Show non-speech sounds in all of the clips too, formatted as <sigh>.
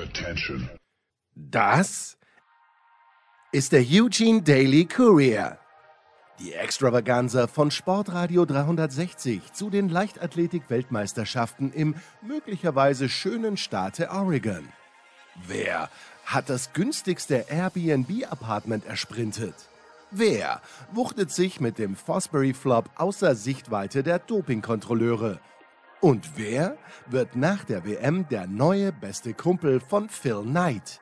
Attention. Das ist der Eugene Daily Courier. Die Extravaganza von Sportradio 360 zu den Leichtathletik-Weltmeisterschaften im möglicherweise schönen Staate Oregon. Wer hat das günstigste Airbnb-Apartment ersprintet? Wer wuchtet sich mit dem Fosbury Flop außer Sichtweite der Dopingkontrolleure? Und wer wird nach der WM der neue beste Kumpel von Phil Knight?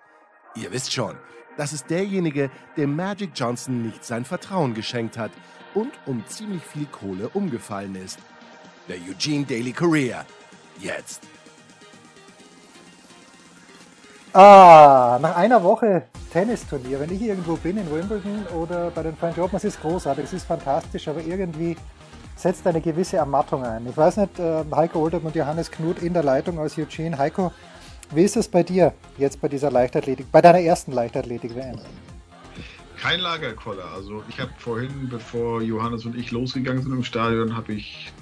Ihr wisst schon, das ist derjenige, dem Magic Johnson nicht sein Vertrauen geschenkt hat und um ziemlich viel Kohle umgefallen ist. Der Eugene Daily Courier. Jetzt. Ah, nach einer Woche Tennisturnier, wenn ich irgendwo bin in Wimbledon oder bei den French Open, es ist großartig, es ist fantastisch, aber irgendwie setzt eine gewisse Ermattung ein. Ich weiß nicht, äh, Heiko Oldham und Johannes Knut in der Leitung aus Eugene. Heiko, wie ist es bei dir jetzt bei dieser Leichtathletik, bei deiner ersten Leichtathletik-WM? Kein Lagerkoller. Also ich habe vorhin, bevor Johannes und ich losgegangen sind im Stadion, habe ich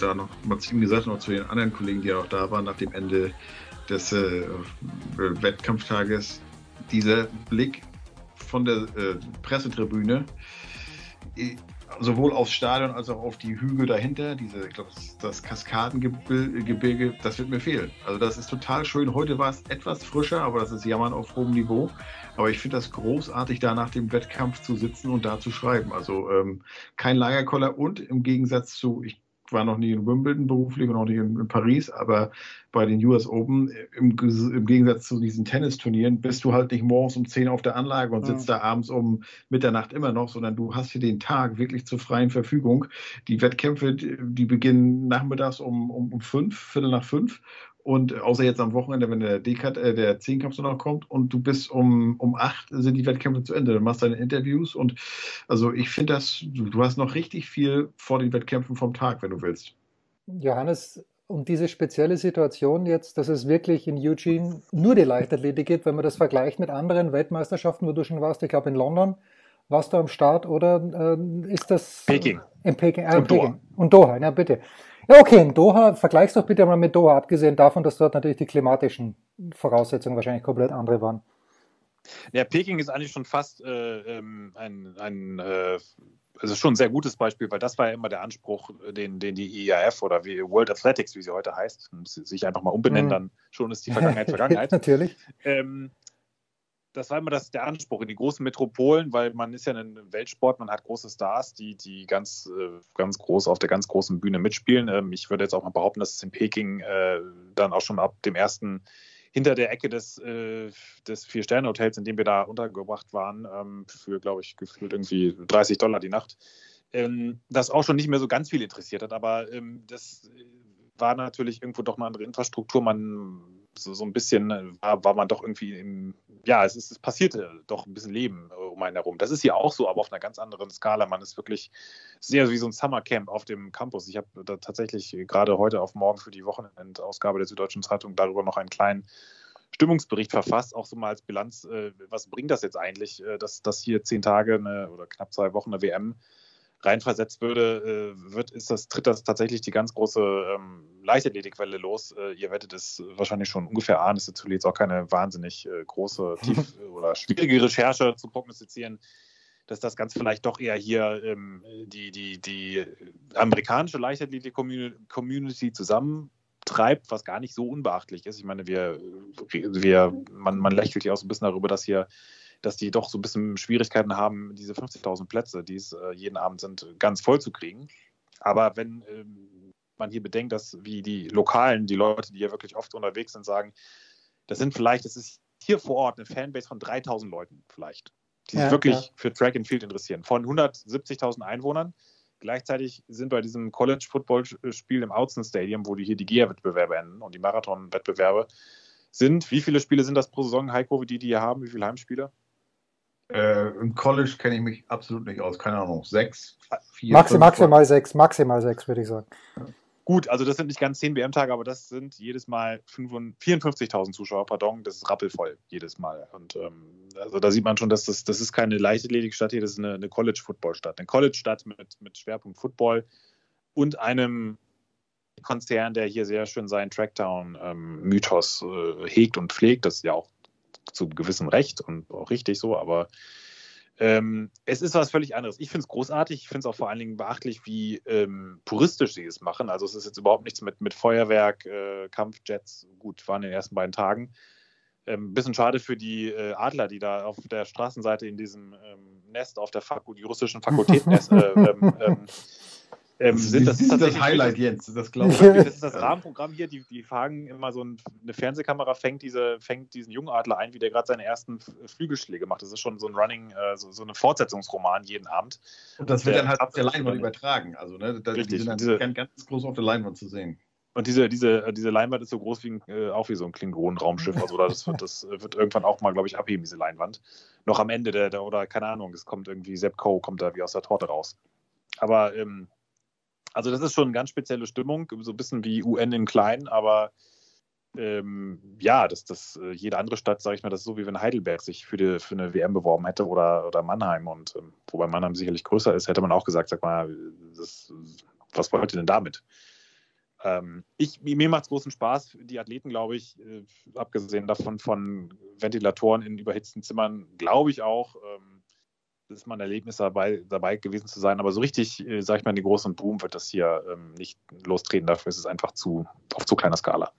da noch mal ihm gesagt, noch zu den anderen Kollegen, die auch da waren, nach dem Ende des äh, Wettkampftages, dieser Blick von der äh, Pressetribüne sowohl aufs Stadion als auch auf die Hügel dahinter, diese, ich glaube, das, Kaskadengebirge, das wird mir fehlen. Also das ist total schön. Heute war es etwas frischer, aber das ist Jammern auf hohem Niveau. Aber ich finde das großartig, da nach dem Wettkampf zu sitzen und da zu schreiben. Also ähm, kein Lagerkoller und im Gegensatz zu, ich war noch nie in Wimbledon beruflich und auch nicht in, in Paris, aber bei den US Open, im, im, Gegensatz zu diesen Tennisturnieren, bist du halt nicht morgens um 10 auf der Anlage und sitzt ja. da abends um Mitternacht immer noch, sondern du hast hier den Tag wirklich zur freien Verfügung. Die Wettkämpfe, die beginnen nachmittags um, um, um fünf, Viertel nach fünf und außer jetzt am Wochenende, wenn der Dekat, äh, der Zehnkampf so noch kommt und du bist um, um acht sind die Wettkämpfe zu Ende. Du machst deine Interviews und also ich finde das, du, du, hast noch richtig viel vor den Wettkämpfen vom Tag, wenn du willst. Johannes, und diese spezielle Situation jetzt, dass es wirklich in Eugene nur die Leichtathletik gibt, wenn man das vergleicht mit anderen Weltmeisterschaften, wo du schon warst, ich glaube in London, warst du am Start oder äh, ist das Peking? In Peking, äh, und Peking. Doha. Und Doha, ja bitte. Ja, okay, in Doha, vergleich's doch bitte mal mit Doha, abgesehen davon, dass dort natürlich die klimatischen Voraussetzungen wahrscheinlich komplett andere waren. Ja, Peking ist eigentlich schon fast äh, ähm, ein, ein äh, also schon ein sehr gutes Beispiel, weil das war ja immer der Anspruch, den, den die IAF oder wie World Athletics, wie sie heute heißt, sich einfach mal umbenennen, mhm. dann schon ist die Vergangenheit <laughs> Vergangenheit. Natürlich. Ähm, das war immer das, der Anspruch in die großen Metropolen, weil man ist ja ein Weltsport, man hat große Stars, die, die ganz, äh, ganz groß auf der ganz großen Bühne mitspielen. Ähm, ich würde jetzt auch mal behaupten, dass es in Peking äh, dann auch schon ab dem ersten hinter der Ecke des, äh, des Vier-Sterne-Hotels, in dem wir da untergebracht waren, ähm, für, glaube ich, gefühlt irgendwie 30 Dollar die Nacht, ähm, das auch schon nicht mehr so ganz viel interessiert hat. Aber das war natürlich irgendwo doch eine andere Infrastruktur. Man so, so ein bisschen äh, war, war man doch irgendwie im, ja, es, ist, es passierte doch ein bisschen Leben äh, um einen herum. Das ist hier auch so, aber auf einer ganz anderen Skala. Man ist wirklich sehr wie so ein Summercamp auf dem Campus. Ich habe da tatsächlich gerade heute auf morgen für die Wochenendausgabe der Süddeutschen Zeitung darüber noch einen kleinen Stimmungsbericht verfasst, auch so mal als Bilanz, äh, was bringt das jetzt eigentlich, dass, dass hier zehn Tage eine, oder knapp zwei Wochen eine WM reinversetzt würde, äh, wird, ist das, tritt das tatsächlich die ganz große ähm, Leichtathletikwelle los. Äh, ihr werdet es wahrscheinlich schon ungefähr ahnen. Es ist natürlich jetzt auch keine wahnsinnig äh, große, <laughs> tief oder schwierige Recherche zu prognostizieren, dass das ganz vielleicht doch eher hier ähm, die, die, die amerikanische Leichtathletik-Community zusammentreibt, was gar nicht so unbeachtlich ist. Ich meine, wir, wir man, man lächelt ja auch so ein bisschen darüber, dass hier dass die doch so ein bisschen Schwierigkeiten haben, diese 50.000 Plätze, die es äh, jeden Abend sind, ganz voll zu kriegen. Aber wenn ähm, man hier bedenkt, dass wie die Lokalen, die Leute, die hier wirklich oft unterwegs sind, sagen, das sind vielleicht, das ist hier vor Ort eine Fanbase von 3000 Leuten vielleicht, die sich ja, wirklich ja. für Track and Field interessieren. Von 170.000 Einwohnern. Gleichzeitig sind bei diesem College-Football-Spiel im Autzen Stadium, wo die hier die GIA-Wettbewerbe enden und die Marathon-Wettbewerbe sind. Wie viele Spiele sind das pro Saison, Heiko, die die hier haben? Wie viele Heimspiele? Äh, Im College kenne ich mich absolut nicht aus. Keine Ahnung, sechs, vier, Maxi, fünf, maximal sechs, maximal sechs, würde ich sagen. Ja. Gut, also das sind nicht ganz zehn WM-Tage, aber das sind jedes Mal 54.000 Zuschauer, pardon, das ist rappelvoll jedes Mal. Und ähm, also da sieht man schon, dass das, das ist keine Leichtathletikstadt hier, das ist eine, eine College-Football-Stadt. Eine College-Stadt mit, mit Schwerpunkt Football und einem Konzern, der hier sehr schön seinen Trackdown-Mythos ähm, äh, hegt und pflegt. Das ist ja auch zu gewissem Recht und auch richtig so, aber ähm, es ist was völlig anderes. Ich finde es großartig. Ich finde es auch vor allen Dingen beachtlich, wie ähm, puristisch sie es machen. Also es ist jetzt überhaupt nichts mit, mit Feuerwerk, äh, Kampfjets. Gut, waren in den ersten beiden Tagen. Ein ähm, bisschen schade für die äh, Adler, die da auf der Straßenseite in diesem ähm, Nest auf der Faku die russischen Fakultäten <laughs> äh, ähm, ähm, sind das, ist das Highlight, <laughs> Jens, das glaube ich. Das ist das Rahmenprogramm hier, die, die fangen immer so ein, eine Fernsehkamera, fängt, diese, fängt diesen Jungadler ein, wie der gerade seine ersten Flügelschläge macht. Das ist schon so ein Running, äh, so, so eine Fortsetzungsroman jeden Abend. Und das wird der, dann halt auf der Leinwand übertragen. Also, ne, da, Richtig, die sind dann diese, ganz, ganz groß auf der Leinwand zu sehen. Und diese, diese, diese Leinwand ist so groß wie ein, äh, auch wie so ein Klingonenraumschiff. Also das wird, das wird irgendwann auch mal, glaube ich, abheben, diese Leinwand. Noch am Ende der, der oder keine Ahnung, es kommt irgendwie Sepp Coe, kommt da wie aus der Torte raus. Aber ähm, also das ist schon eine ganz spezielle Stimmung, so ein bisschen wie UN in klein, aber ähm, ja, das, das, äh, jede andere Stadt, sage ich mal, das ist so wie wenn Heidelberg sich für, die, für eine WM beworben hätte oder, oder Mannheim. Und ähm, wobei Mannheim sicherlich größer ist, hätte man auch gesagt, sag mal, das, was wollt ihr denn damit? Ähm, ich, mir macht es großen Spaß. Die Athleten, glaube ich, äh, abgesehen davon von Ventilatoren in überhitzten Zimmern, glaube ich auch, ähm, ist mal ein Erlebnis dabei, dabei gewesen zu sein. Aber so richtig, äh, sag ich mal, in die großen Boom wird das hier ähm, nicht lostreten. Dafür ist es einfach zu, auf zu kleiner Skala.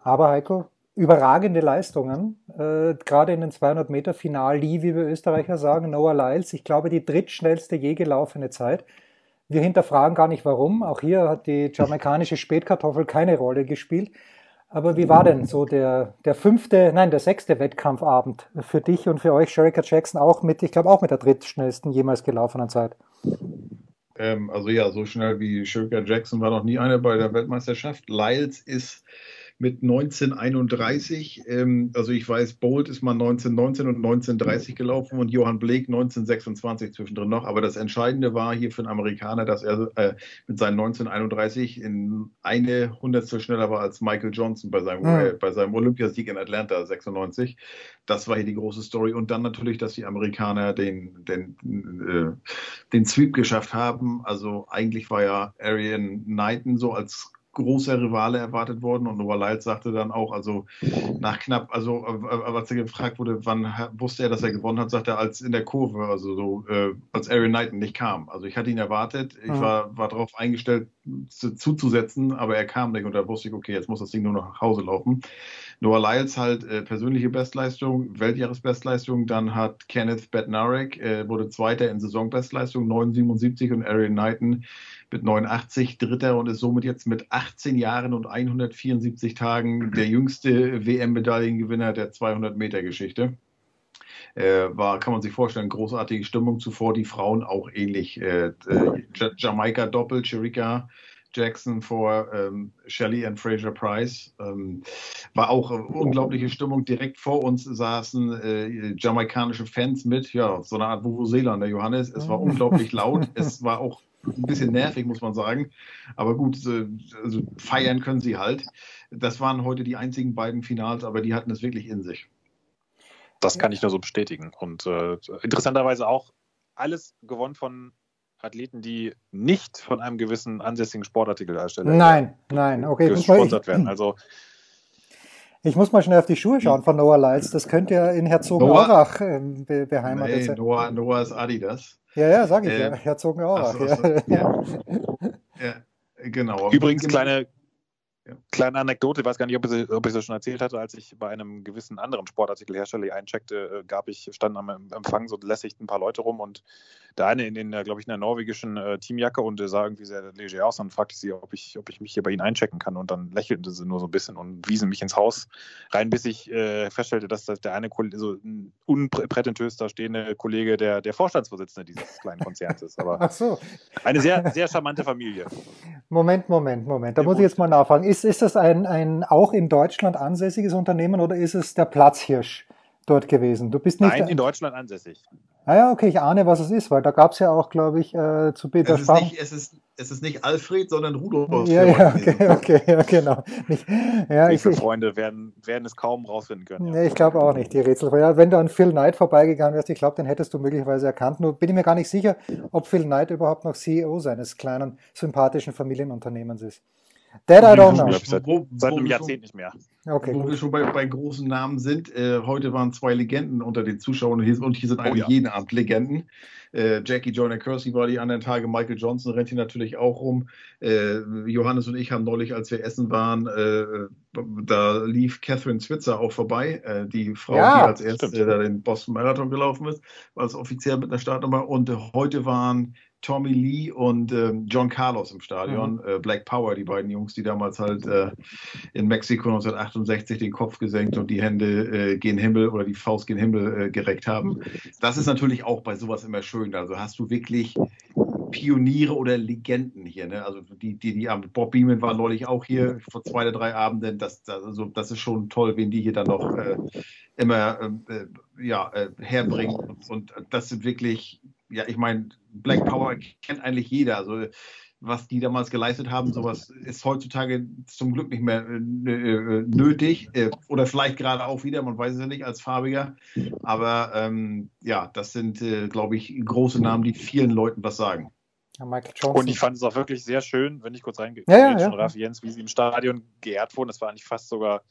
Aber Heiko, überragende Leistungen. Äh, gerade in den 200 Meter Final, die, wie wir Österreicher sagen, Noah Lyles, ich glaube, die drittschnellste je gelaufene Zeit. Wir hinterfragen gar nicht warum. Auch hier hat die jamaikanische Spätkartoffel keine Rolle gespielt. Aber wie war denn so der, der fünfte, nein, der sechste Wettkampfabend für dich und für euch, Sherika Jackson, auch mit, ich glaube, auch mit der drittschnellsten jemals gelaufenen Zeit? Ähm, also ja, so schnell wie Sherika Jackson war noch nie eine bei der Weltmeisterschaft. Lyles ist mit 1931. Ähm, also ich weiß, Bolt ist mal 1919 und 1930 gelaufen und Johann Blake 1926 zwischendrin noch. Aber das Entscheidende war hier für einen Amerikaner, dass er äh, mit seinen 1931 in eine Hundertstel schneller war als Michael Johnson bei seinem, mhm. äh, bei seinem Olympiasieg in Atlanta 96. Das war hier die große Story. Und dann natürlich, dass die Amerikaner den, den, äh, den Sweep geschafft haben. Also eigentlich war ja Arian Knighton so als großer Rivale erwartet worden. Und Noah Lyles sagte dann auch, also nach knapp, also äh, als er gefragt wurde, wann wusste er, dass er gewonnen hat, sagte er, als in der Kurve, also so, äh, als Aaron Knighton nicht kam. Also ich hatte ihn erwartet, ich war, war darauf eingestellt, zu, zuzusetzen, aber er kam nicht und da wusste ich, okay, jetzt muss das Ding nur noch nach Hause laufen. Noah Lyles halt äh, persönliche Bestleistung, Weltjahresbestleistung, dann hat Kenneth Bednarek, äh, wurde Zweiter in Saisonbestleistung, 9,77 und Aaron Knighton mit 89 Dritter und ist somit jetzt mit 18 Jahren und 174 Tagen der jüngste WM-Medaillengewinner der 200-Meter-Geschichte. Äh, war, kann man sich vorstellen, großartige Stimmung zuvor, die Frauen auch ähnlich. Äh, äh, Jamaika doppelt, Sherika Jackson vor ähm, Shelley and Fraser Price. Ähm, war auch äh, unglaubliche Stimmung. Direkt vor uns saßen äh, jamaikanische Fans mit, ja, so eine Art Vuvuzela, der Johannes. Es war unglaublich laut. <laughs> Es war auch ein bisschen nervig, muss man sagen. Aber gut, also feiern können sie halt. Das waren heute die einzigen beiden Finals, aber die hatten es wirklich in sich. Das kann ich nur so bestätigen. Und äh, interessanterweise auch alles gewonnen von Athleten, die nicht von einem gewissen ansässigen Sportartikelhersteller nein, nein, okay, gesponsert werden. Also ich muss mal schnell auf die Schuhe schauen von Noah Lights. Das könnte ja in Herzogenaurach äh, be beheimatet nee, sein. Noah, Noah ist Adidas. Ja, ja, sag ich äh, ja. Herzogenaurach. So, ja. ja. <laughs> ja. genau. Übrigens, kleine, ja. Kleine Anekdote, ich weiß gar nicht, ob ich, ob ich das schon erzählt hatte, als ich bei einem gewissen anderen Sportartikelhersteller eincheckte, äh, gab ich, standen am Empfang so lässig ein paar Leute rum und der eine in den, glaube ich, in der norwegischen äh, Teamjacke und sah irgendwie sehr leger aus. Und fragte sie, ob ich, ob ich mich hier bei ihnen einchecken kann. Und dann lächelte sie nur so ein bisschen und wiesen mich ins Haus rein, bis ich äh, feststellte, dass das der eine, so ein unprätentiös da stehende Kollege der, der Vorstandsvorsitzende dieses kleinen Konzerns ist. Aber <laughs> Ach so. eine sehr, sehr charmante Familie. Moment, Moment, Moment, da muss ich jetzt mal nachfragen. Ist, ist das ein, ein auch in Deutschland ansässiges Unternehmen oder ist es der Platzhirsch dort gewesen? Du bist nicht Nein, in Deutschland ansässig. Ah ja, okay, ich ahne, was es ist, weil da gab es ja auch, glaube ich, äh, zu Peter es ist, nicht, es, ist, es ist nicht Alfred, sondern Rudolf. Ja, ja, okay, <laughs> okay, ja, genau. Nicht, ja, ich, Freunde werden, werden es kaum rausfinden können. Ja. Nee, ich glaube auch nicht, die Rätsel. Ja, wenn du an Phil Knight vorbeigegangen wärst, ich glaube, den hättest du möglicherweise erkannt. Nur bin ich mir gar nicht sicher, ob Phil Knight überhaupt noch CEO seines kleinen, sympathischen Familienunternehmens ist. That I don't know. Seit, wo, seit einem Jahrzehnt nicht mehr. Okay, wo gut. wir schon bei, bei, großen Namen sind, äh, heute waren zwei Legenden unter den Zuschauern und hier, und hier sind oh eigentlich oh, ja. jeden Abend Legenden. Äh, Jackie Joyner Kersey war die anderen Tage, Michael Johnson rennt hier natürlich auch rum. Äh, Johannes und ich haben neulich, als wir essen waren, äh, da lief Catherine Switzer auch vorbei, äh, die Frau, ja, die als erste da den Boston Marathon gelaufen ist, war es offiziell mit einer Startnummer. Und äh, heute waren Tommy Lee und äh, John Carlos im Stadion. Mhm. Äh, Black Power, die beiden Jungs, die damals halt äh, in Mexiko 1968 den Kopf gesenkt und die Hände äh, gen Himmel oder die Faust gen Himmel äh, gereckt haben. Das ist natürlich auch bei sowas immer schön. Also hast du wirklich Pioniere oder Legenden hier. Ne? Also die, die, die Bob Beeman war neulich auch hier vor zwei oder drei Abenden. Das, das, also, das ist schon toll, wen die hier dann noch äh, immer ähm, ja, herbringen. Und, und das sind wirklich ja, ich meine, Black Power kennt eigentlich jeder. Also was die damals geleistet haben, sowas ist heutzutage zum Glück nicht mehr äh, äh nötig äh, oder vielleicht gerade auch wieder, man weiß es ja nicht als Farbiger. Aber ähm, ja, das sind, äh, glaube ich, große Namen, die vielen Leuten was sagen. Ja, und ich fand es auch wirklich sehr schön, wenn ich kurz reingehe, ja, ja, ja. Raffi Jens, wie sie im Stadion geehrt wurden. Das war eigentlich fast sogar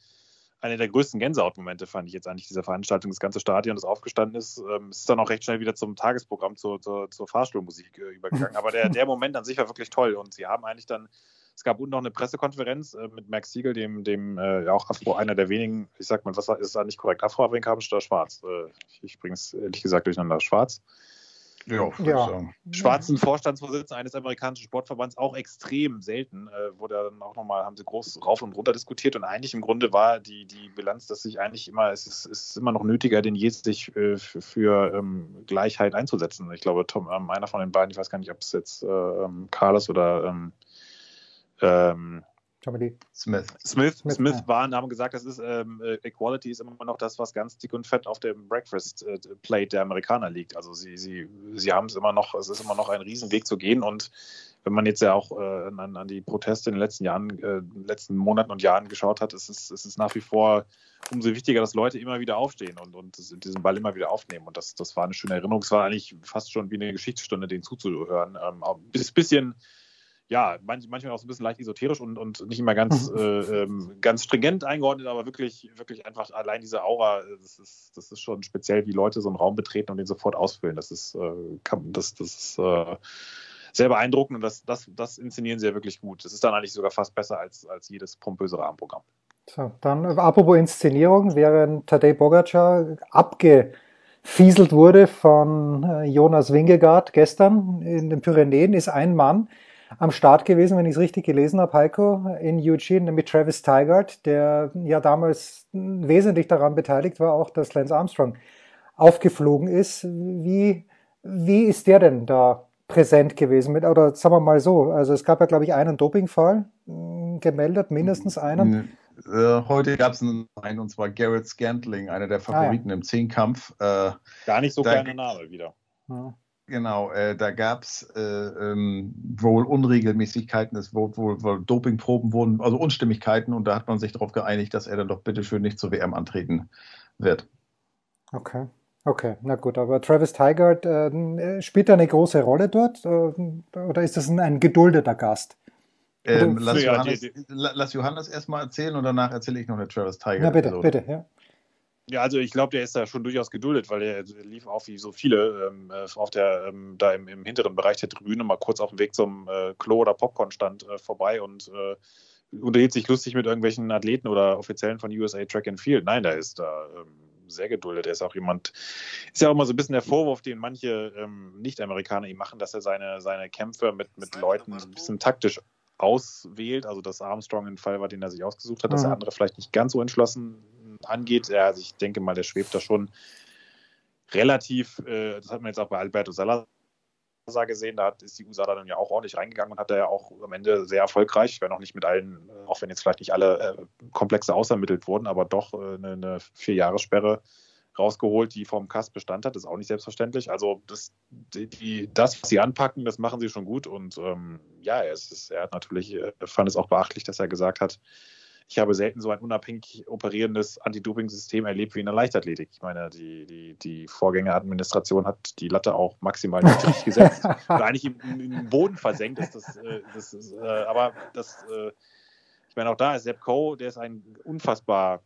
einer der größten Gänsehautmomente fand ich jetzt eigentlich dieser Veranstaltung. Das ganze Stadion, das aufgestanden ist, ähm, ist dann auch recht schnell wieder zum Tagesprogramm, zur, zur, zur Fahrstuhlmusik äh, übergegangen. <laughs> Aber der, der Moment an sich war wirklich toll und sie haben eigentlich dann, es gab unten noch eine Pressekonferenz äh, mit Max Siegel, dem, dem äh, auch Afro, einer der wenigen, ich sag mal, was ist da nicht korrekt, Afroamerikanisch oder schwarz? Äh, ich bringe es ehrlich gesagt durcheinander, schwarz. Ja, ja. Schwarzen Vorstandsvorsitzenden eines amerikanischen Sportverbands auch extrem selten. Äh, wurde dann auch nochmal, haben sie groß rauf und runter diskutiert und eigentlich im Grunde war die, die Bilanz, dass sich eigentlich immer, es ist, ist immer noch nötiger denn je, sich äh, für, für ähm, Gleichheit einzusetzen. Ich glaube, Tom, ähm, einer von den beiden, ich weiß gar nicht, ob es jetzt äh, ähm, Carlos oder ähm, ähm Smith. Smith, Smith, Smith ja. waren, haben gesagt, das ist ähm, äh, Equality ist immer noch das, was ganz dick und fett auf dem Breakfast äh, Plate der Amerikaner liegt. Also sie, sie, sie haben es immer noch, es ist immer noch ein Riesenweg zu gehen und wenn man jetzt ja auch äh, an, an, die Proteste in den letzten Jahren, äh, letzten Monaten und Jahren geschaut hat, ist es, ist es nach wie vor umso wichtiger, dass Leute immer wieder aufstehen und, und diesen Ball immer wieder aufnehmen. Und das, das war eine schöne Erinnerung. Es war eigentlich fast schon wie eine Geschichtsstunde, denen zuzuhören. Ähm, ein bisschen ja, manch, manchmal auch so ein bisschen leicht esoterisch und, und nicht immer ganz, <laughs> äh, ähm, ganz stringent eingeordnet, aber wirklich, wirklich einfach allein diese Aura, das ist, das ist schon speziell, wie Leute so einen Raum betreten und den sofort ausfüllen. Das ist, äh, kann, das, das ist äh, sehr beeindruckend und das, das, das inszenieren sie ja wirklich gut. Das ist dann eigentlich sogar fast besser als, als jedes pompöse Rahmenprogramm. So, dann apropos Inszenierung, während Tadej Bogacar abgefieselt wurde von äh, Jonas Wingegaard gestern in den Pyrenäen, ist ein Mann, am Start gewesen, wenn ich es richtig gelesen habe, Heiko, in Eugene mit Travis Tigard, der ja damals wesentlich daran beteiligt war, auch dass Lance Armstrong aufgeflogen ist. Wie, wie ist der denn da präsent gewesen? Mit, oder sagen wir mal so, also es gab ja, glaube ich, einen Dopingfall hm, gemeldet, mindestens einen. Äh, heute gab es einen, und zwar Garrett Scantling, einer der Favoriten ah, ja. im Zehnkampf. Äh, Gar nicht so kleiner Name wieder. Ja. Genau, äh, da gab es äh, ähm, wohl Unregelmäßigkeiten, es wurde wohl, wohl Dopingproben wurden, also Unstimmigkeiten und da hat man sich darauf geeinigt, dass er dann doch bitteschön nicht zur WM antreten wird. Okay, okay, na gut, aber Travis Tigard äh, spielt er eine große Rolle dort äh, oder ist das ein, ein geduldeter Gast? Ähm, lass, Johannes, lass Johannes erstmal erzählen und danach erzähle ich noch eine Travis Tigard. Na bitte, bitte, ja. Ja, also ich glaube, der ist da schon durchaus geduldet, weil er lief auch wie so viele ähm, äh, auf der, ähm, da im, im, hinteren Bereich der Tribüne mal kurz auf dem Weg zum äh, Klo oder Popcorn-Stand äh, vorbei und äh, unterhielt sich lustig mit irgendwelchen Athleten oder Offiziellen von USA Track and Field. Nein, da ist da ähm, sehr geduldet. Er ist auch jemand, ist ja auch immer so ein bisschen der Vorwurf, den manche ähm, Nicht-Amerikaner ihm machen, dass er seine, seine Kämpfe mit, mit Leuten ein bisschen taktisch auswählt. Also, dass Armstrong ein Fall war, den er sich ausgesucht hat, dass der mhm. andere vielleicht nicht ganz so entschlossen angeht. Ja, also ich denke mal, der schwebt da schon relativ, äh, das hat man jetzt auch bei Alberto Salazar gesehen, da ist die USA dann ja auch ordentlich reingegangen und hat da ja auch am Ende sehr erfolgreich, wenn auch nicht mit allen, äh, auch wenn jetzt vielleicht nicht alle äh, Komplexe ausermittelt wurden, aber doch äh, eine, eine Vier-Jahres-Sperre rausgeholt, die vom Kass Bestand hat. Ist auch nicht selbstverständlich. Also das, die, das, was sie anpacken, das machen sie schon gut. Und ähm, ja, er, ist, er hat natürlich, äh, fand es auch beachtlich, dass er gesagt hat, ich habe selten so ein unabhängig operierendes Anti-Doping-System erlebt wie in der Leichtathletik. Ich meine, die, die, die Vorgängeradministration hat die Latte auch maximal niedrig gesetzt. <laughs> Oder eigentlich im, im, Boden versenkt ist das, äh, das ist, äh, aber das, äh, ich meine, auch da ist Sepp Coe, der ist ein unfassbar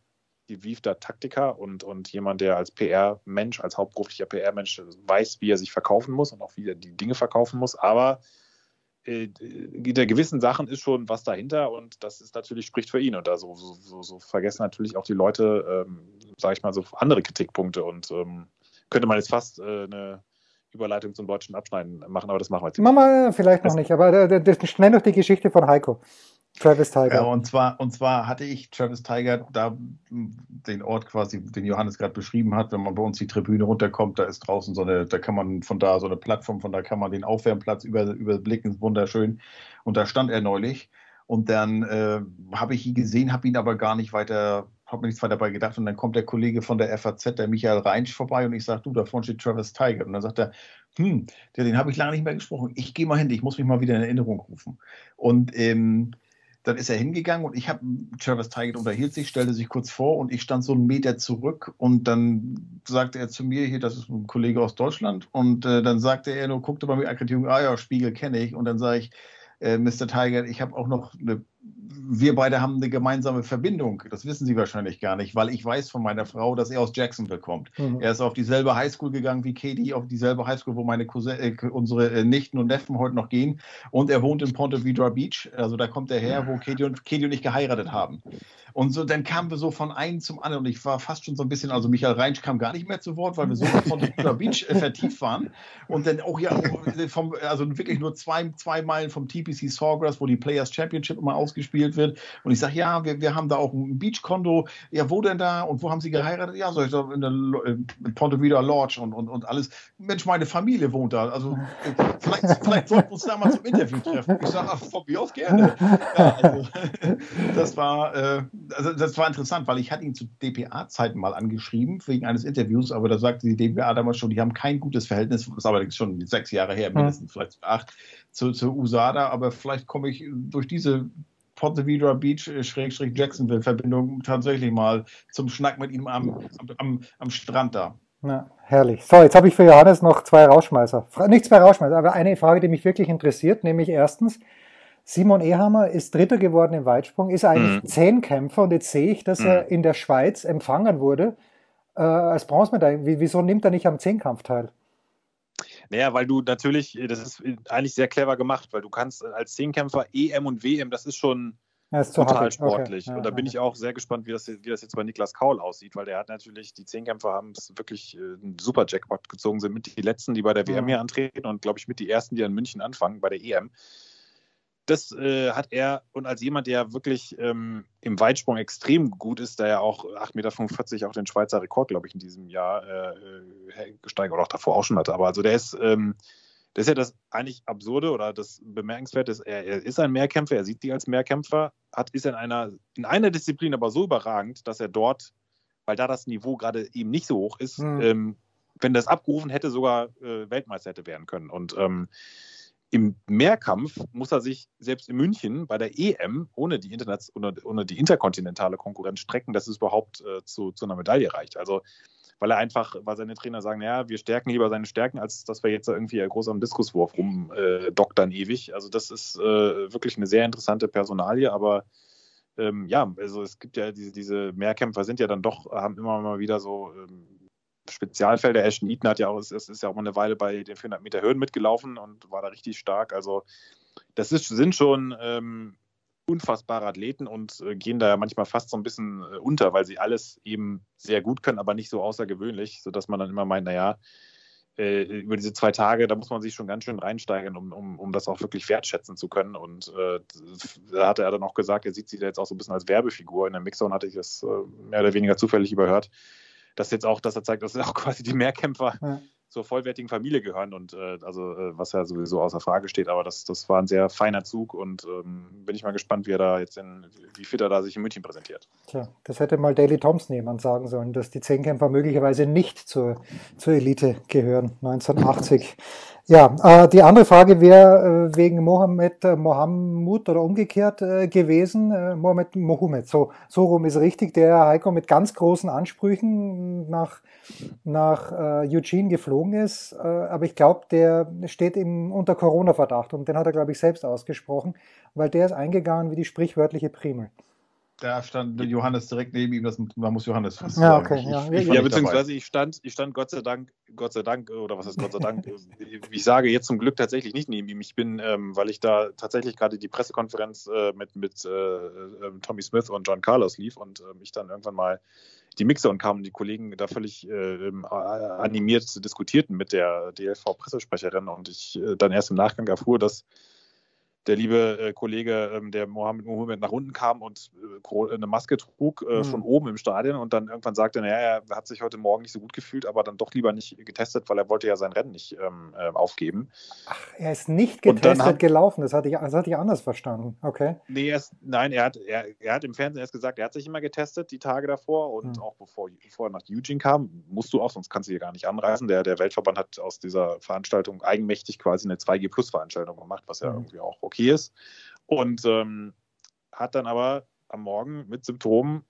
gewiefter Taktiker und, und jemand, der als PR-Mensch, als hauptberuflicher PR-Mensch weiß, wie er sich verkaufen muss und auch wie er die Dinge verkaufen muss. Aber äh, der gewissen Sachen ist schon was dahinter und das ist natürlich, spricht für ihn. Und da so, so, so vergessen natürlich auch die Leute, ähm, sage ich mal, so andere Kritikpunkte und ähm, könnte man jetzt fast äh, eine Überleitung zum deutschen Abschneiden machen, aber das machen wir jetzt nicht. Machen wir vielleicht noch nicht, aber äh, das, schnell noch die Geschichte von Heiko. Travis Tiger. Ja, und zwar, und zwar hatte ich Travis Tiger da den Ort quasi, den Johannes gerade beschrieben hat, wenn man bei uns die Tribüne runterkommt, da ist draußen so eine, da kann man von da so eine Plattform, von da kann man den Aufwärmplatz über, überblicken, wunderschön. Und da stand er neulich. Und dann äh, habe ich ihn gesehen, habe ihn aber gar nicht weiter, habe mir nichts weiter dabei gedacht. Und dann kommt der Kollege von der FAZ, der Michael Reinsch, vorbei und ich sage, du, da vorne steht Travis Tiger. Und dann sagt er, hm, den habe ich lange nicht mehr gesprochen. Ich gehe mal hin, ich muss mich mal wieder in Erinnerung rufen. Und ähm, dann ist er hingegangen und ich habe, Travis Tiger unterhielt sich, stellte sich kurz vor und ich stand so einen Meter zurück und dann sagte er zu mir, hier, das ist ein Kollege aus Deutschland und äh, dann sagte er nur, guckte bei mir Akkreditierung, ah ja, Spiegel kenne ich und dann sage ich, äh, Mr. Tiger, ich habe auch noch eine wir beide haben eine gemeinsame Verbindung. Das wissen Sie wahrscheinlich gar nicht, weil ich weiß von meiner Frau, dass er aus Jacksonville kommt. Mhm. Er ist auf dieselbe Highschool gegangen wie Katie, auf dieselbe Highschool, wo meine Cousin, äh, unsere äh, Nichten und Neffen heute noch gehen. Und er wohnt in Ponte Vedra Beach. Also da kommt er her, wo Katie und, Katie und ich geheiratet haben. Und so, dann kamen wir so von einem zum anderen und ich war fast schon so ein bisschen, also Michael Reinsch kam gar nicht mehr zu Wort, weil wir so von der Beach äh, vertieft waren. Und dann auch ja, vom, also wirklich nur zwei, zwei Meilen vom TPC Sawgrass, wo die Players Championship immer ausgespielt wird. Und ich sage, ja, wir, wir haben da auch ein Beachkonto. Ja, wo denn da? Und wo haben Sie geheiratet? Ja, so ich so in der in Ponte Vida Lodge und, und, und alles. Mensch, meine Familie wohnt da. Also <laughs> vielleicht, vielleicht sollten wir uns da mal zum Interview treffen. Ich sage, von mir aus gerne. Ja, also, <laughs> das war, äh, also das war interessant, weil ich hatte ihn zu DPA-Zeiten mal angeschrieben wegen eines Interviews, aber da sagte die DPA damals schon, die haben kein gutes Verhältnis, das ist allerdings schon sechs Jahre her, mindestens vielleicht acht, zu, zu USADA, aber vielleicht komme ich durch diese Pontevedra Beach, äh, Schrägstrich Jacksonville Verbindung tatsächlich mal zum Schnack mit ihm am, am, am Strand da. Ja, herrlich. So, jetzt habe ich für Johannes noch zwei Rauschmeißer. Nicht zwei Rauschmeißer, aber eine Frage, die mich wirklich interessiert, nämlich erstens, Simon Ehammer ist Dritter geworden im Weitsprung, ist eigentlich mhm. Zehnkämpfer und jetzt sehe ich, dass mhm. er in der Schweiz empfangen wurde äh, als Bronzemedaille. Wieso nimmt er nicht am Zehnkampf teil? Naja, weil du natürlich, das ist eigentlich sehr clever gemacht, weil du kannst als Zehnkämpfer EM und WM, das ist schon ja, ist total happig. sportlich. Okay. Ja, und da bin ich auch sehr gespannt, wie das, wie das jetzt bei Niklas Kaul aussieht, weil der hat natürlich, die Zehnkämpfer haben es wirklich äh, einen super Jackpot gezogen, sind mit die letzten, die bei der WM hier antreten und glaube ich mit die ersten, die in München anfangen bei der EM das äh, hat er, und als jemand, der wirklich ähm, im Weitsprung extrem gut ist, der ja auch 8,45 Meter auch den Schweizer Rekord, glaube ich, in diesem Jahr äh, äh, gesteigert oder auch davor auch schon hatte. Aber also der ist, ähm, das ist ja das eigentlich Absurde oder das Bemerkenswerte, ist, er, er, ist ein Mehrkämpfer, er sieht sich als Mehrkämpfer, hat, ist in einer, in einer Disziplin aber so überragend, dass er dort, weil da das Niveau gerade eben nicht so hoch ist, mhm. ähm, wenn das abgerufen hätte, sogar äh, Weltmeister hätte werden können. Und ähm, im Mehrkampf muss er sich selbst in München bei der EM ohne die, Internet ohne, ohne die interkontinentale Konkurrenz strecken, dass es überhaupt äh, zu, zu einer Medaille reicht. Also weil er einfach, weil seine Trainer sagen, ja, wir stärken lieber seine Stärken, als dass wir jetzt irgendwie groß am Diskuswurf rumdoktern äh, ewig. Also das ist äh, wirklich eine sehr interessante Personalie, aber ähm, ja, also es gibt ja diese, diese Mehrkämpfer sind ja dann doch, haben immer mal wieder so ähm, Spezialfelder. Ashton Eaton hat ja auch, es ist ja auch mal eine Weile bei den 400 Meter Hürden mitgelaufen und war da richtig stark. Also das ist, sind schon ähm, unfassbare Athleten und äh, gehen da ja manchmal fast so ein bisschen äh, unter, weil sie alles eben sehr gut können, aber nicht so außergewöhnlich, sodass man dann immer meint, naja, äh, über diese zwei Tage, da muss man sich schon ganz schön reinsteigen, um, um, um das auch wirklich wertschätzen zu können. Und äh, da hatte er dann auch gesagt, er sieht sich da jetzt auch so ein bisschen als Werbefigur. In der Mixzone hatte ich das äh, mehr oder weniger zufällig überhört das jetzt auch, dass er zeigt, dass auch <laughs> quasi die Mehrkämpfer ja. zur vollwertigen Familie gehören und äh, also äh, was ja sowieso außer Frage steht, aber das, das war ein sehr feiner Zug und ähm, bin ich mal gespannt, wie er da jetzt in, wie fit er da sich in München präsentiert. Tja, das hätte mal Daily Thompson jemand sagen sollen, dass die Zehnkämpfer möglicherweise nicht zur, zur Elite gehören, 1980. Ja, äh, die andere Frage wäre äh, wegen Mohammed äh, Mohammed oder umgekehrt äh, gewesen. Mohammed Mohammed, so, so rum ist richtig. Der Heiko mit ganz großen Ansprüchen nach, nach Eugene geflogen ist. Aber ich glaube, der steht im, unter Corona-Verdacht und den hat er, glaube ich, selbst ausgesprochen, weil der ist eingegangen wie die sprichwörtliche Primel. Da stand Johannes direkt neben ihm, das, man muss Johannes fast Ja, okay, Ich- ja. ich- ich Ja, beziehungsweise ich stand, ich stand Gott sei Dank, Gott sei Dank, oder was heißt Gott sei Dank, <laughs> ich sage jetzt zum Glück tatsächlich nicht neben ihm. Ich bin, ähm, weil ich da tatsächlich gerade die Pressekonferenz äh, mit, mit äh, äh, Tommy Smith und John Carlos lief und ähm, ich dann irgendwann mal die Mixer und kamen und die Kollegen da völlig äh, ähm, animiert diskutierten mit der DLV-Pressesprecherin und ich äh, dann erst im Nachgang erfuhr, dass der liebe äh, Kollege, ähm, der Mohammed Mohammed nach unten kam und äh, Coro- eine Maske trug, äh, Mhm. schon oben im Stadion und dann irgendwann sagte, naja, er hat sich heute Morgen nicht so gut gefühlt, aber dann doch lieber nicht getestet, weil er wollte ja sein Rennen nicht ähm, äh, aufgeben. Er ist nicht getestet haben- gelaufen, das hatte, ich, das hatte ich anders verstanden. Okay. Nee, er ist, nein, er hat, er, er hat im Fernsehen erst gesagt, er hat sich immer getestet die Tage davor und Mhm. auch bevor, bevor er nach Eugene kam, musst du auch, sonst kannst du hier gar nicht anreisen. Der, der Weltverband hat aus dieser Veranstaltung eigenmächtig quasi eine 2G-Plus-Veranstaltung gemacht, was ja Mhm. irgendwie auch okay ist. Und ähm, hat dann aber am Morgen mit Symptomen,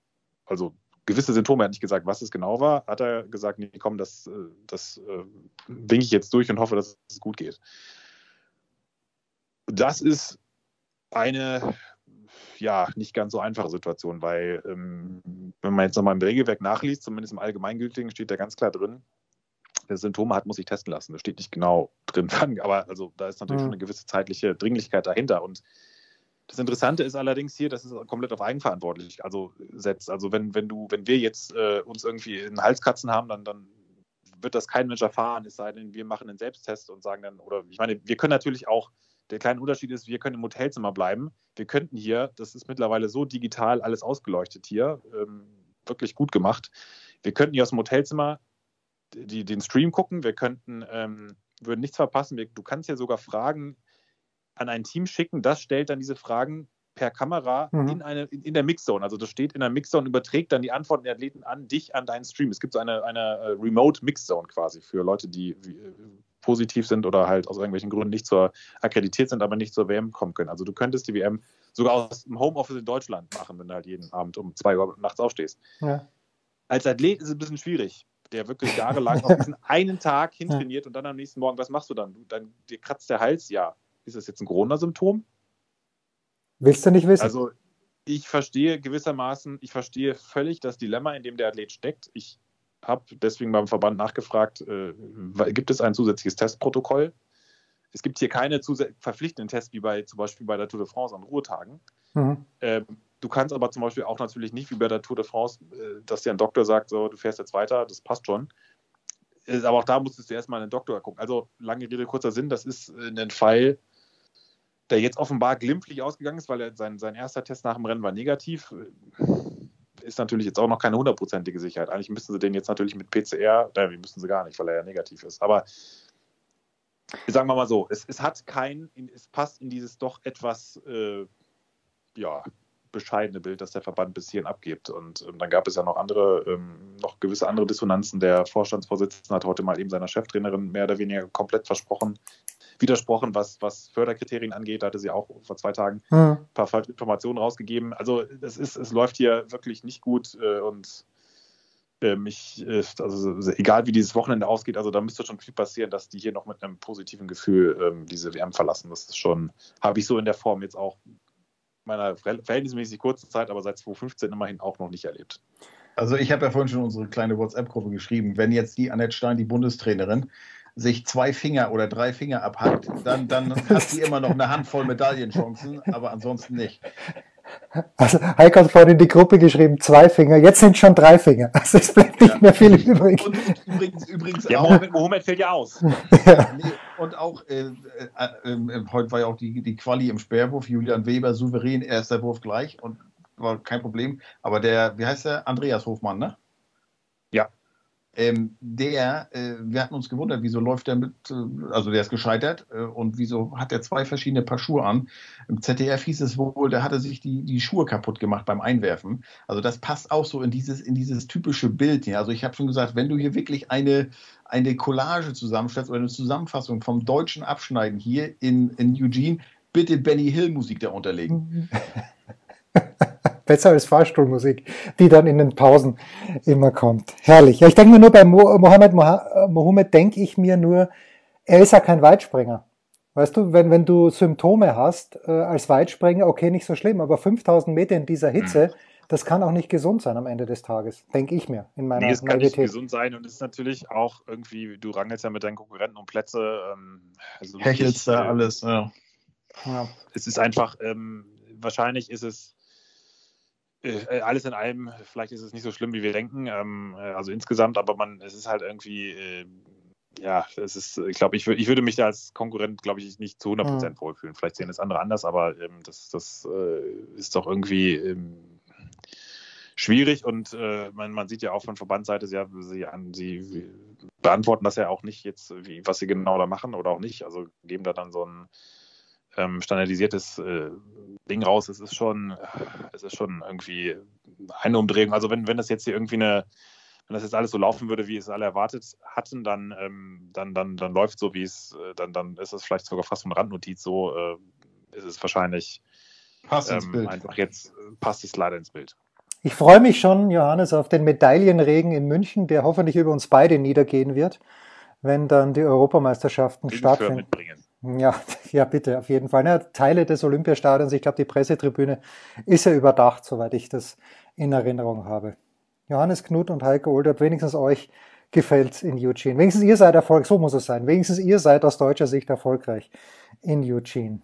also gewisse Symptome, er hat nicht gesagt, was es genau war, hat er gesagt, nee, komm, das, äh, das äh, winke ich jetzt durch und hoffe, dass es gut geht. Das ist eine ja, nicht ganz so einfache Situation, weil ähm, wenn man jetzt nochmal im Regelwerk nachliest, zumindest im Allgemeingültigen, steht da ganz klar drin, wer Symptome hat, muss sich testen lassen. Das steht nicht genau drin, <laughs> aber also da ist natürlich Mhm. schon eine gewisse zeitliche Dringlichkeit dahinter. Und das Interessante ist allerdings hier, dass es komplett auf Eigenverantwortlich also setzt. Also wenn, wenn du, wenn wir jetzt äh, uns irgendwie in den Halskratzen haben, dann, dann wird das kein Mensch erfahren, es sei denn, wir machen einen Selbsttest und sagen dann, oder ich meine, wir können natürlich auch, der kleine Unterschied ist, wir können im Hotelzimmer bleiben. Wir könnten hier, das ist mittlerweile so digital alles ausgeleuchtet hier, ähm, wirklich gut gemacht. Wir könnten hier aus dem Hotelzimmer die, den Stream gucken, wir könnten, ähm, würden nichts verpassen. Wir, du kannst ja sogar Fragen an ein Team schicken, das stellt dann diese Fragen per Kamera Mhm. in, eine, in, in der Mixzone. Also das steht in der Mixzone und überträgt dann die Antworten der Athleten an dich, an deinen Stream. Es gibt so eine, eine äh, Remote Mixzone quasi für Leute, die wie, äh, positiv sind oder halt aus irgendwelchen Gründen nicht zur akkreditiert sind, aber nicht zur WM kommen können. Also du könntest die WM sogar aus dem Homeoffice in Deutschland machen, wenn du halt jeden Abend um zwei Uhr nachts aufstehst. Ja. Als Athlet ist es ein bisschen schwierig, der wirklich jahrelang <laughs> auf diesen einen Tag hintrainiert und dann am nächsten Morgen, was machst du dann? Du, dann dir kratzt der Hals, ja. Ist das jetzt ein Corona-Symptom? Willst du nicht wissen? Also ich verstehe gewissermaßen, ich verstehe völlig das Dilemma, in dem der Athlet steckt. Ich habe deswegen beim Verband nachgefragt, äh, gibt es ein zusätzliches Testprotokoll? Es gibt hier keine verpflichtenden Tests wie bei zum Beispiel bei der Tour de France an Ruhetagen. mhm. Ähm, du kannst aber zum Beispiel auch natürlich nicht wie bei der Tour de France, äh, dass dir ein Doktor sagt, so, du fährst jetzt weiter, das passt schon. Aber auch da musstest du erstmal einen Doktor gucken. Also lange Rede, kurzer Sinn, das ist äh, ein Fall, der jetzt offenbar glimpflich ausgegangen ist, weil er, sein, sein erster Test nach dem Rennen war negativ. Äh, Ist natürlich jetzt auch noch keine hundertprozentige Sicherheit. Eigentlich müssten sie den jetzt natürlich mit PCR, nein, müssen sie gar nicht, weil er ja negativ ist. Aber sagen wir mal so, es, es hat kein, es passt in dieses doch etwas, äh, ja, bescheidene Bild, das der Verband bis hierhin abgibt. Und ähm, dann gab es ja noch andere, ähm, noch gewisse andere Dissonanzen. Der Vorstandsvorsitzende hat heute mal eben seiner Cheftrainerin mehr oder weniger komplett versprochen, widersprochen, was, was Förderkriterien angeht. Da hatte sie auch vor zwei Tagen Mhm. ein paar falsche Informationen rausgegeben. Also es ist, es läuft hier wirklich nicht gut äh, und mich, äh, also egal wie dieses Wochenende ausgeht, also da müsste schon viel passieren, dass die hier noch mit einem positiven Gefühl ähm, diese WM verlassen. Das ist schon, habe ich so in der Form jetzt auch meiner verhält- verhältnismäßig kurzen Zeit, aber seit 2015 immerhin auch noch nicht erlebt. Also ich habe ja vorhin schon unsere kleine WhatsApp-Gruppe geschrieben. Wenn jetzt die Annette Stein, die Bundestrainerin, sich zwei Finger oder drei Finger abhackt, dann, dann hat sie <laughs> immer noch eine Handvoll Medaillenchancen, aber ansonsten nicht. Also Heiko hat vorhin in die Gruppe geschrieben, zwei Finger, jetzt sind schon drei Finger. Also es bleibt nicht Ja. mehr viel übrig. Und übrigens, übrigens Ja, auch, Mohamed, Mohamed fällt ja aus. Ja. nee, und auch äh, äh, äh, heute war ja auch die, die Quali im Speerwurf, Julian Weber souverän, erster Wurf gleich und war kein Problem. Aber der, wie heißt der? Andreas Hofmann, ne? Ja. Ähm, der, äh, wir hatten uns gewundert, wieso läuft der mit, äh, also der ist gescheitert äh, und wieso hat er zwei verschiedene Paar Schuhe an? Im ZDF hieß es wohl, der hatte sich die, die Schuhe kaputt gemacht beim Einwerfen. Also das passt auch so in dieses, in dieses typische Bild. Ja? Also ich habe schon gesagt, wenn du hier wirklich eine, eine Collage zusammenstellst oder eine Zusammenfassung vom deutschen Abschneiden hier in, in Eugene, bitte Benny Hill Musik da unterlegen. <laughs> Besser als Fahrstuhlmusik, die dann in den Pausen immer kommt. Herrlich. Ja, ich denke mir nur bei Mohammed Mohammed denke ich mir nur, er ist ja kein Weitspringer. Weißt du, wenn, wenn du Symptome hast äh, als Weitspringer, okay, nicht so schlimm, aber 5000 Meter in dieser Hitze, mhm. das kann auch nicht gesund sein am Ende des Tages, denke ich mir in meiner nee, es kann nicht gesund sein und es ist natürlich auch irgendwie, du rangelst ja mit deinen Konkurrenten um Plätze. Ähm, also Hechelst da äh, alles, ja. ja. Es ist einfach, ähm, wahrscheinlich ist es alles in allem, vielleicht ist es nicht so schlimm, wie wir denken, ähm, äh, also insgesamt, aber man, es ist halt irgendwie, äh, ja, es ist, ich glaube, ich, ich würde mich da als Konkurrent, glaube ich, nicht zu 100% mhm. wohlfühlen. Vielleicht sehen es andere anders, aber ähm, das, das äh, ist doch irgendwie ähm, schwierig und äh, man, man, sieht ja auch von Verbandsseite, sie, sie, sie beantworten das ja auch nicht jetzt, wie, was sie genau da machen oder auch nicht, also geben da dann so ein ähm, standardisiertes äh, Ding raus. Es ist schon, es ist schon irgendwie eine Umdrehung. Also wenn, wenn das jetzt hier irgendwie eine, wenn das jetzt alles so laufen würde, wie es alle erwartet hatten, dann, ähm, dann, dann, dann läuft so, wie es, äh, dann, dann ist es vielleicht sogar fast eine Randnotiz. So äh, ist es wahrscheinlich passt ins ähm, Bild. einfach jetzt passt es leider ins Bild. Ich freue mich schon, Johannes, auf den Medaillenregen in München, der hoffentlich über uns beide niedergehen wird, wenn dann die Europameisterschaften Den stattfinden. Mitbringen. Ja, <laughs> ja, bitte, auf jeden Fall. Ja, Teile des Olympiastadions, ich glaube, die Pressetribüne ist ja überdacht, soweit ich das in Erinnerung habe. Johannes Knut und Heike Older, wenigstens euch gefällt in Eugene. Wenigstens ihr seid erfolgreich, so muss es sein. Wenigstens ihr seid aus deutscher Sicht erfolgreich in Eugene.